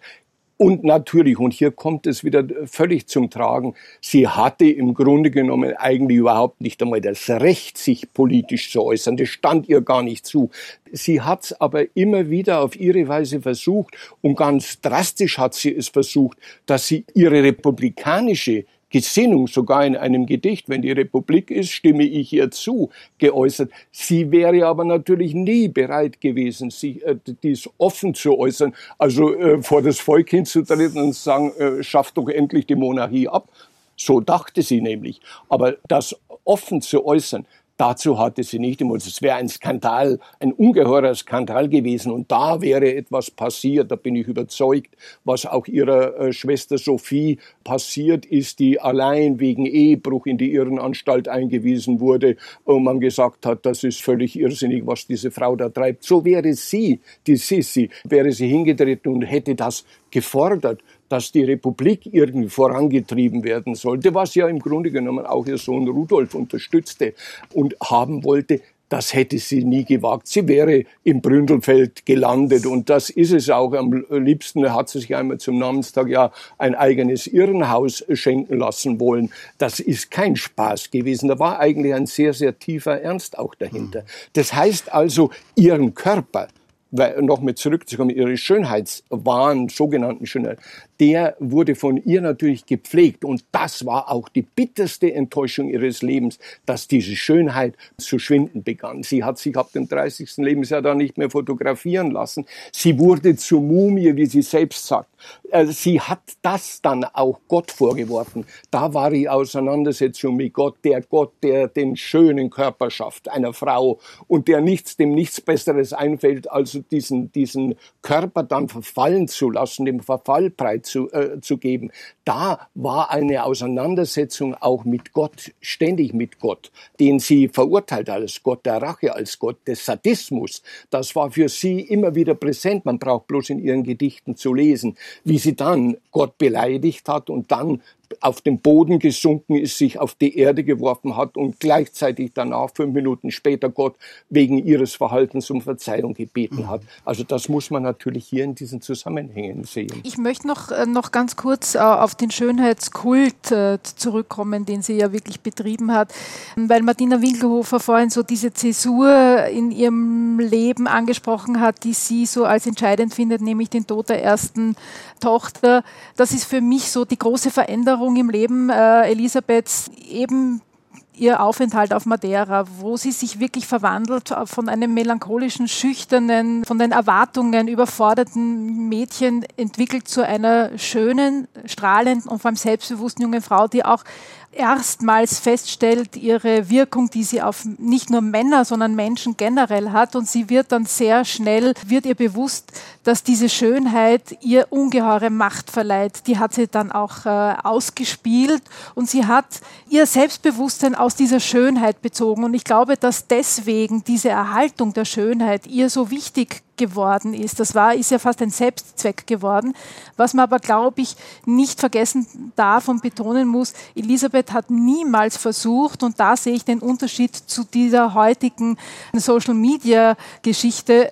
und natürlich, und hier kommt es wieder völlig zum Tragen, sie hatte im Grunde genommen eigentlich überhaupt nicht einmal das Recht, sich politisch zu äußern. Das stand ihr gar nicht zu. Sie hat es aber immer wieder auf ihre Weise versucht und ganz drastisch hat sie es versucht, dass sie ihre republikanische Gesinnung, sogar in einem Gedicht, wenn die Republik ist, stimme ich ihr zu, geäußert. Sie wäre aber natürlich nie bereit gewesen, sich äh, dies offen zu äußern, also äh, vor das Volk hinzutreten und zu sagen, äh, schafft doch endlich die Monarchie ab. So dachte sie nämlich. Aber das offen zu äußern, Dazu hatte sie nicht immer. Es wäre ein Skandal, ein ungeheurer Skandal gewesen. Und da wäre etwas passiert, da bin ich überzeugt, was auch ihrer äh, Schwester Sophie passiert ist, die allein wegen Ehebruch in die Irrenanstalt eingewiesen wurde und man gesagt hat, das ist völlig irrsinnig, was diese Frau da treibt. So wäre sie, die Sissi, wäre sie hingetreten und hätte das gefordert dass die Republik irgendwie vorangetrieben werden sollte, was ja im Grunde genommen auch ihr Sohn Rudolf unterstützte und haben wollte, das hätte sie nie gewagt. Sie wäre im Bründelfeld gelandet und das ist es auch. Am liebsten hat sie sich einmal zum Namenstag ja ein eigenes Irrenhaus schenken lassen wollen. Das ist kein Spaß gewesen. Da war eigentlich ein sehr, sehr tiefer Ernst auch dahinter. Das heißt also, ihren Körper, noch mit zurückzukommen, ihre Schönheitswahn, sogenannten Schönheit, der wurde von ihr natürlich gepflegt. Und das war auch die bitterste Enttäuschung ihres Lebens, dass diese Schönheit zu schwinden begann. Sie hat sich ab dem 30. Lebensjahr dann nicht mehr fotografieren lassen. Sie wurde zur Mumie, wie sie selbst sagt. Äh, sie hat das dann auch Gott vorgeworfen. Da war die Auseinandersetzung mit Gott, der Gott, der den schönen Körper schafft, einer Frau, und der nichts, dem nichts Besseres einfällt, als diesen, diesen Körper dann verfallen zu lassen, dem Verfall breit zu, äh, zu geben. Da war eine Auseinandersetzung auch mit Gott, ständig mit Gott, den sie verurteilt als Gott der Rache, als Gott des Sadismus. Das war für sie immer wieder präsent. Man braucht bloß in ihren Gedichten zu lesen, wie sie dann Gott beleidigt hat und dann auf den Boden gesunken ist, sich auf die Erde geworfen hat und gleichzeitig danach, fünf Minuten später, Gott wegen ihres Verhaltens um Verzeihung gebeten hat. Also das muss man natürlich hier in diesen Zusammenhängen sehen. Ich möchte noch, äh, noch ganz kurz äh, auf den Schönheitskult äh, zurückkommen, den sie ja wirklich betrieben hat, weil Martina Winkelhofer vorhin so diese Zäsur in ihrem Leben angesprochen hat, die sie so als entscheidend findet, nämlich den Tod der ersten Tochter. Das ist für mich so die große Veränderung im Leben äh, Elisabeths, eben ihr Aufenthalt auf Madeira, wo sie sich wirklich verwandelt von einem melancholischen, schüchternen, von den Erwartungen überforderten Mädchen entwickelt zu einer schönen, strahlenden und vor allem selbstbewussten jungen Frau, die auch erstmals feststellt, ihre Wirkung, die sie auf nicht nur Männer, sondern Menschen generell hat. Und sie wird dann sehr schnell, wird ihr bewusst, dass diese Schönheit ihr ungeheure Macht verleiht. Die hat sie dann auch äh, ausgespielt und sie hat ihr Selbstbewusstsein aus dieser Schönheit bezogen. Und ich glaube, dass deswegen diese Erhaltung der Schönheit ihr so wichtig geworden ist. Das war, ist ja fast ein Selbstzweck geworden. Was man aber, glaube ich, nicht vergessen darf und betonen muss, Elisabeth hat niemals versucht, und da sehe ich den Unterschied zu dieser heutigen Social-Media-Geschichte,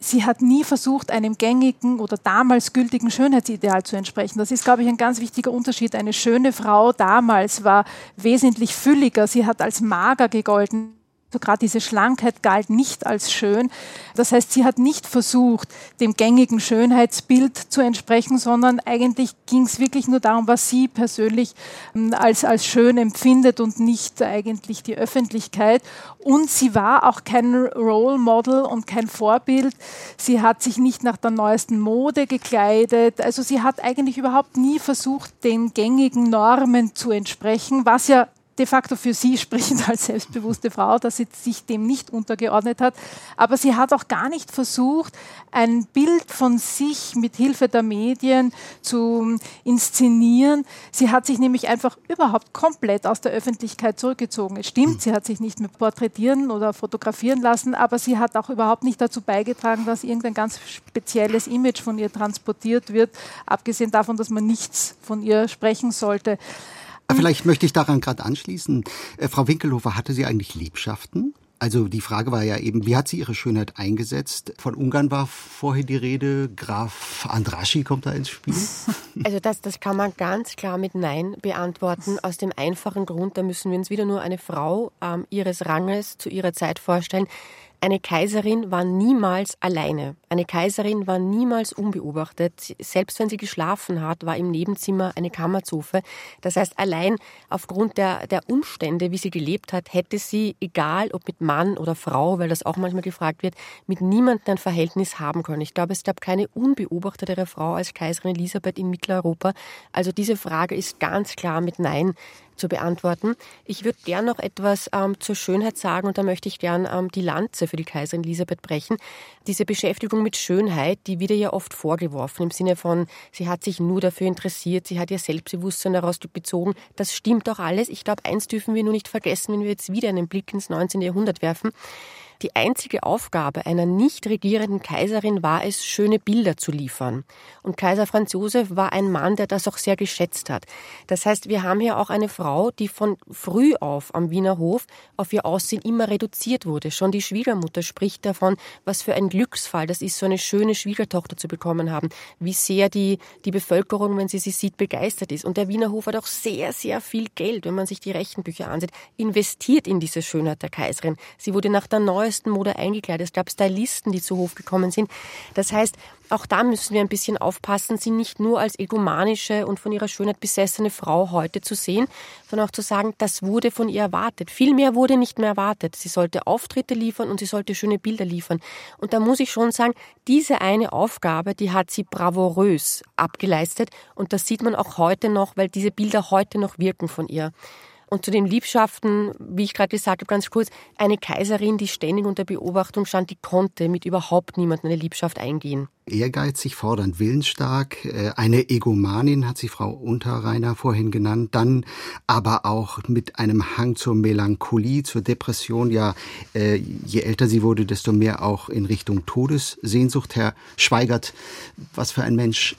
sie hat nie versucht, einem gängigen oder damals gültigen Schönheitsideal zu entsprechen. Das ist, glaube ich, ein ganz wichtiger Unterschied. Eine schöne Frau damals war wesentlich fülliger. Sie hat als mager gegolten so gerade diese Schlankheit galt nicht als schön. Das heißt, sie hat nicht versucht, dem gängigen Schönheitsbild zu entsprechen, sondern eigentlich ging es wirklich nur darum, was sie persönlich ähm, als, als schön empfindet und nicht eigentlich die Öffentlichkeit. Und sie war auch kein Role Model und kein Vorbild. Sie hat sich nicht nach der neuesten Mode gekleidet. Also sie hat eigentlich überhaupt nie versucht, den gängigen Normen zu entsprechen, was ja de facto für sie spricht als selbstbewusste Frau, dass sie sich dem nicht untergeordnet hat. Aber sie hat auch gar nicht versucht, ein Bild von sich mit Hilfe der Medien zu inszenieren. Sie hat sich nämlich einfach überhaupt komplett aus der Öffentlichkeit zurückgezogen. Es stimmt, sie hat sich nicht mehr porträtieren oder fotografieren lassen, aber sie hat auch überhaupt nicht dazu beigetragen, dass irgendein ganz spezielles Image von ihr transportiert wird, abgesehen davon, dass man nichts von ihr sprechen sollte. Vielleicht möchte ich daran gerade anschließen. Äh, Frau Winkelhofer, hatte sie eigentlich Liebschaften? Also die Frage war ja eben, wie hat sie ihre Schönheit eingesetzt? Von Ungarn war vorhin die Rede, Graf Andraschi kommt da ins Spiel. Also das, das kann man ganz klar mit Nein beantworten, aus dem einfachen Grund, da müssen wir uns wieder nur eine Frau ähm, ihres Ranges zu ihrer Zeit vorstellen, eine Kaiserin war niemals alleine. Eine Kaiserin war niemals unbeobachtet. Selbst wenn sie geschlafen hat, war im Nebenzimmer eine Kammerzofe. Das heißt, allein aufgrund der, der Umstände, wie sie gelebt hat, hätte sie, egal ob mit Mann oder Frau, weil das auch manchmal gefragt wird, mit niemandem ein Verhältnis haben können. Ich glaube, es gab keine unbeobachtetere Frau als Kaiserin Elisabeth in Mitteleuropa. Also diese Frage ist ganz klar mit Nein zu beantworten. Ich würde gern noch etwas ähm, zur Schönheit sagen und da möchte ich gern ähm, die Lanze für die Kaiserin Elisabeth brechen. Diese Beschäftigung mit Schönheit, die wird ja oft vorgeworfen im Sinne von, sie hat sich nur dafür interessiert, sie hat ihr Selbstbewusstsein daraus bezogen. Das stimmt auch alles. Ich glaube, eins dürfen wir nur nicht vergessen, wenn wir jetzt wieder einen Blick ins 19. Jahrhundert werfen. Die einzige Aufgabe einer nicht regierenden Kaiserin war es, schöne Bilder zu liefern. Und Kaiser Franz Josef war ein Mann, der das auch sehr geschätzt hat. Das heißt, wir haben hier auch eine Frau, die von früh auf am Wiener Hof auf ihr Aussehen immer reduziert wurde. Schon die Schwiegermutter spricht davon, was für ein Glücksfall das ist, so eine schöne Schwiegertochter zu bekommen haben. Wie sehr die, die Bevölkerung, wenn sie sie sieht, begeistert ist. Und der Wiener Hof hat auch sehr, sehr viel Geld, wenn man sich die Rechenbücher ansieht, investiert in diese Schönheit der Kaiserin. Sie wurde nach der neuen neuesten Mode eingekleidet. Es gab Stylisten, die zu Hof gekommen sind. Das heißt, auch da müssen wir ein bisschen aufpassen, sie nicht nur als egomanische und von ihrer Schönheit besessene Frau heute zu sehen, sondern auch zu sagen, das wurde von ihr erwartet. Viel mehr wurde nicht mehr erwartet. Sie sollte Auftritte liefern und sie sollte schöne Bilder liefern. Und da muss ich schon sagen, diese eine Aufgabe, die hat sie bravourös abgeleistet. Und das sieht man auch heute noch, weil diese Bilder heute noch wirken von ihr. Und zu den Liebschaften, wie ich gerade gesagt habe, ganz kurz, eine Kaiserin, die ständig unter Beobachtung stand, die konnte mit überhaupt niemandem eine Liebschaft eingehen. Ehrgeizig, fordernd, willenstark, äh, eine Egomanin hat sie Frau Unterreiner vorhin genannt, dann aber auch mit einem Hang zur Melancholie, zur Depression, ja, äh, je älter sie wurde, desto mehr auch in Richtung Todessehnsucht. Herr Schweigert, was für ein Mensch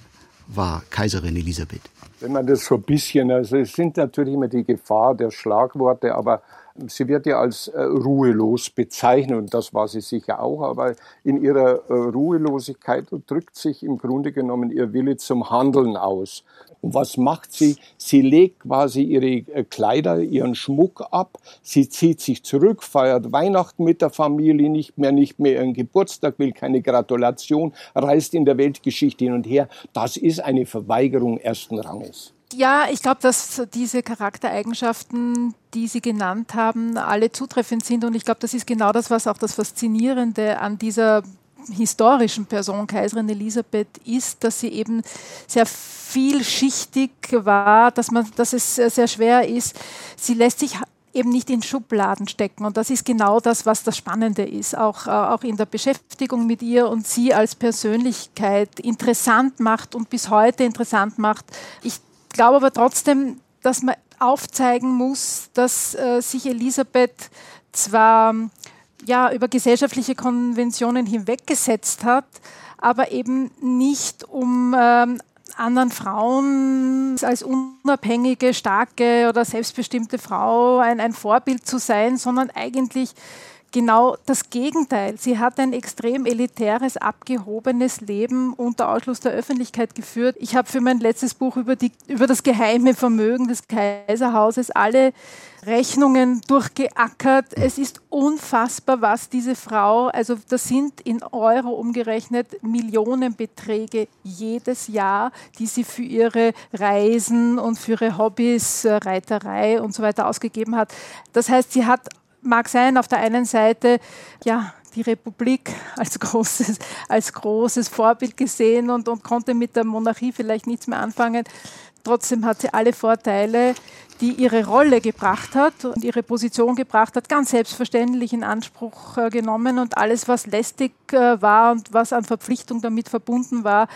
war Kaiserin Elisabeth? Wenn man das so ein bisschen, also es sind natürlich immer die Gefahr der Schlagworte, aber Sie wird ja als äh, ruhelos bezeichnet und das war sie sicher auch, aber in ihrer äh, Ruhelosigkeit drückt sich im Grunde genommen ihr Wille zum Handeln aus. Und was macht sie? Sie legt quasi ihre äh, Kleider, ihren Schmuck ab, sie zieht sich zurück, feiert Weihnachten mit der Familie nicht mehr, nicht mehr ihren Geburtstag, will keine Gratulation, reist in der Weltgeschichte hin und her. Das ist eine Verweigerung ersten Ranges. Ja, ich glaube, dass diese Charaktereigenschaften, die Sie genannt haben, alle zutreffend sind. Und ich glaube, das ist genau das, was auch das Faszinierende an dieser historischen Person, Kaiserin Elisabeth, ist, dass sie eben sehr vielschichtig war, dass, man, dass es sehr schwer ist. Sie lässt sich eben nicht in Schubladen stecken. Und das ist genau das, was das Spannende ist, auch, äh, auch in der Beschäftigung mit ihr und sie als Persönlichkeit interessant macht und bis heute interessant macht. Ich glaube aber trotzdem, dass man aufzeigen muss, dass äh, sich Elisabeth zwar ja, über gesellschaftliche Konventionen hinweggesetzt hat, aber eben nicht um ähm, anderen Frauen als unabhängige, starke oder selbstbestimmte Frau ein, ein Vorbild zu sein, sondern eigentlich genau das Gegenteil. Sie hat ein extrem elitäres, abgehobenes Leben unter Ausschluss der Öffentlichkeit geführt. Ich habe für mein letztes Buch über, die, über das geheime Vermögen des Kaiserhauses alle Rechnungen durchgeackert. Es ist unfassbar, was diese Frau, also das sind in Euro umgerechnet Millionenbeträge jedes Jahr, die sie für ihre Reisen und für ihre Hobbys, äh, Reiterei und so weiter ausgegeben hat. Das heißt, sie hat mag sein, auf der einen Seite, ja, die Republik als großes, als großes Vorbild gesehen und, und konnte mit der Monarchie vielleicht nichts mehr anfangen. Trotzdem hat sie alle Vorteile, die ihre Rolle gebracht hat und ihre Position gebracht hat, ganz selbstverständlich in Anspruch äh, genommen und alles, was lästig äh, war und was an Verpflichtung damit verbunden war,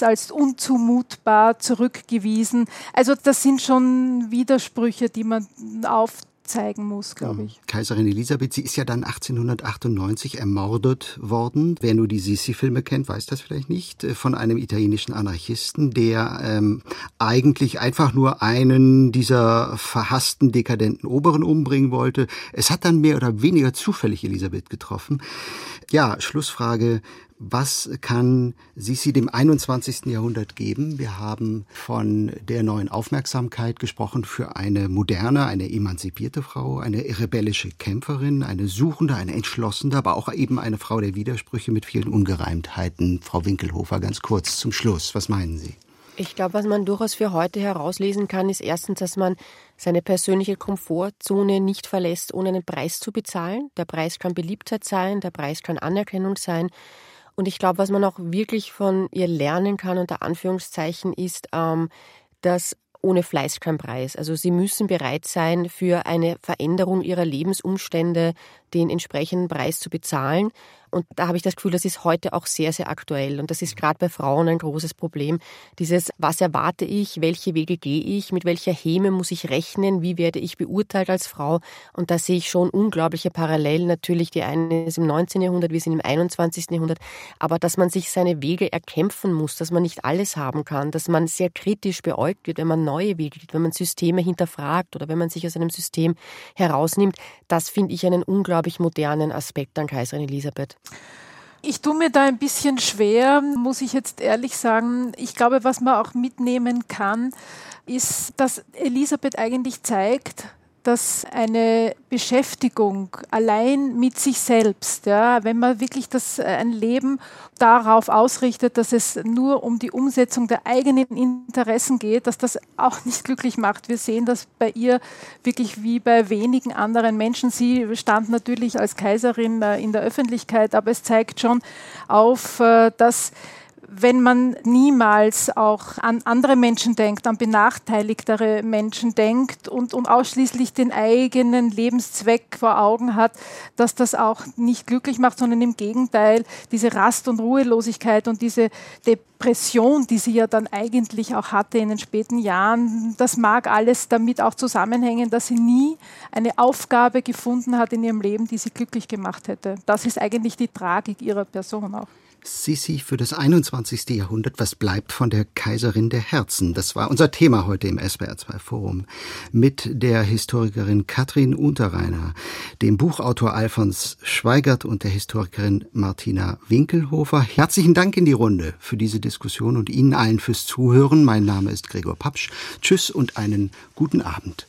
als unzumutbar zurückgewiesen. Also das sind schon Widersprüche, die man auf zeigen muss, glaube ich. Kaiserin Elisabeth, sie ist ja dann 1898 ermordet worden. Wer nur die Sissi-Filme kennt, weiß das vielleicht nicht. Äh, von einem italienischen Anarchisten, der ähm, eigentlich einfach nur einen dieser verhassten, dekadenten Oberen umbringen wollte. Es hat dann mehr oder weniger zufällig Elisabeth getroffen. Ja, Schlussfrage. Was kann Sisi dem 21. Jahrhundert geben? Wir haben von der neuen Aufmerksamkeit gesprochen für eine moderne, eine emanzipierte Frau, eine rebellische Kämpferin, eine suchende, eine entschlossene, aber auch eben eine Frau der Widersprüche mit vielen Ungereimtheiten. Frau Winkelhofer, ganz kurz zum Schluss. Was meinen Sie? Ich glaube, was man durchaus für heute herauslesen kann, ist erstens, dass man seine persönliche Komfortzone nicht verlässt, ohne einen Preis zu bezahlen. Der Preis kann Beliebtheit sein, der Preis kann Anerkennung sein. Und ich glaube, was man auch wirklich von ihr lernen kann, unter Anführungszeichen, ist, ähm, dass ohne Fleiß kein Preis. Also sie müssen bereit sein, für eine Veränderung ihrer Lebensumstände den entsprechenden Preis zu bezahlen. Und da habe ich das Gefühl, das ist heute auch sehr, sehr aktuell. Und das ist gerade bei Frauen ein großes Problem. Dieses, was erwarte ich, welche Wege gehe ich, mit welcher Häme muss ich rechnen, wie werde ich beurteilt als Frau. Und da sehe ich schon unglaubliche Parallelen. Natürlich, die eine ist im 19. Jahrhundert, wir sind im 21. Jahrhundert. Aber dass man sich seine Wege erkämpfen muss, dass man nicht alles haben kann, dass man sehr kritisch beäugt wird, wenn man neue Wege geht, wenn man Systeme hinterfragt oder wenn man sich aus einem System herausnimmt, das finde ich einen unglaublich modernen Aspekt an Kaiserin Elisabeth. Ich tue mir da ein bisschen schwer, muss ich jetzt ehrlich sagen. Ich glaube, was man auch mitnehmen kann, ist, dass Elisabeth eigentlich zeigt, dass eine Beschäftigung allein mit sich selbst, ja, wenn man wirklich das äh, ein Leben darauf ausrichtet, dass es nur um die Umsetzung der eigenen Interessen geht, dass das auch nicht glücklich macht. Wir sehen das bei ihr wirklich wie bei wenigen anderen Menschen. Sie stand natürlich als Kaiserin äh, in der Öffentlichkeit, aber es zeigt schon auf, äh, dass wenn man niemals auch an andere Menschen denkt, an benachteiligtere Menschen denkt und, und ausschließlich den eigenen Lebenszweck vor Augen hat, dass das auch nicht glücklich macht, sondern im Gegenteil diese Rast- und Ruhelosigkeit und diese Depression, die sie ja dann eigentlich auch hatte in den späten Jahren, das mag alles damit auch zusammenhängen, dass sie nie eine Aufgabe gefunden hat in ihrem Leben, die sie glücklich gemacht hätte. Das ist eigentlich die Tragik ihrer Person auch. Sissi für das 21. Jahrhundert. Was bleibt von der Kaiserin der Herzen? Das war unser Thema heute im SBR2 Forum. Mit der Historikerin Katrin Unterreiner, dem Buchautor Alfons Schweigert und der Historikerin Martina Winkelhofer. Herzlichen Dank in die Runde für diese Diskussion und Ihnen allen fürs Zuhören. Mein Name ist Gregor Papsch. Tschüss und einen guten Abend.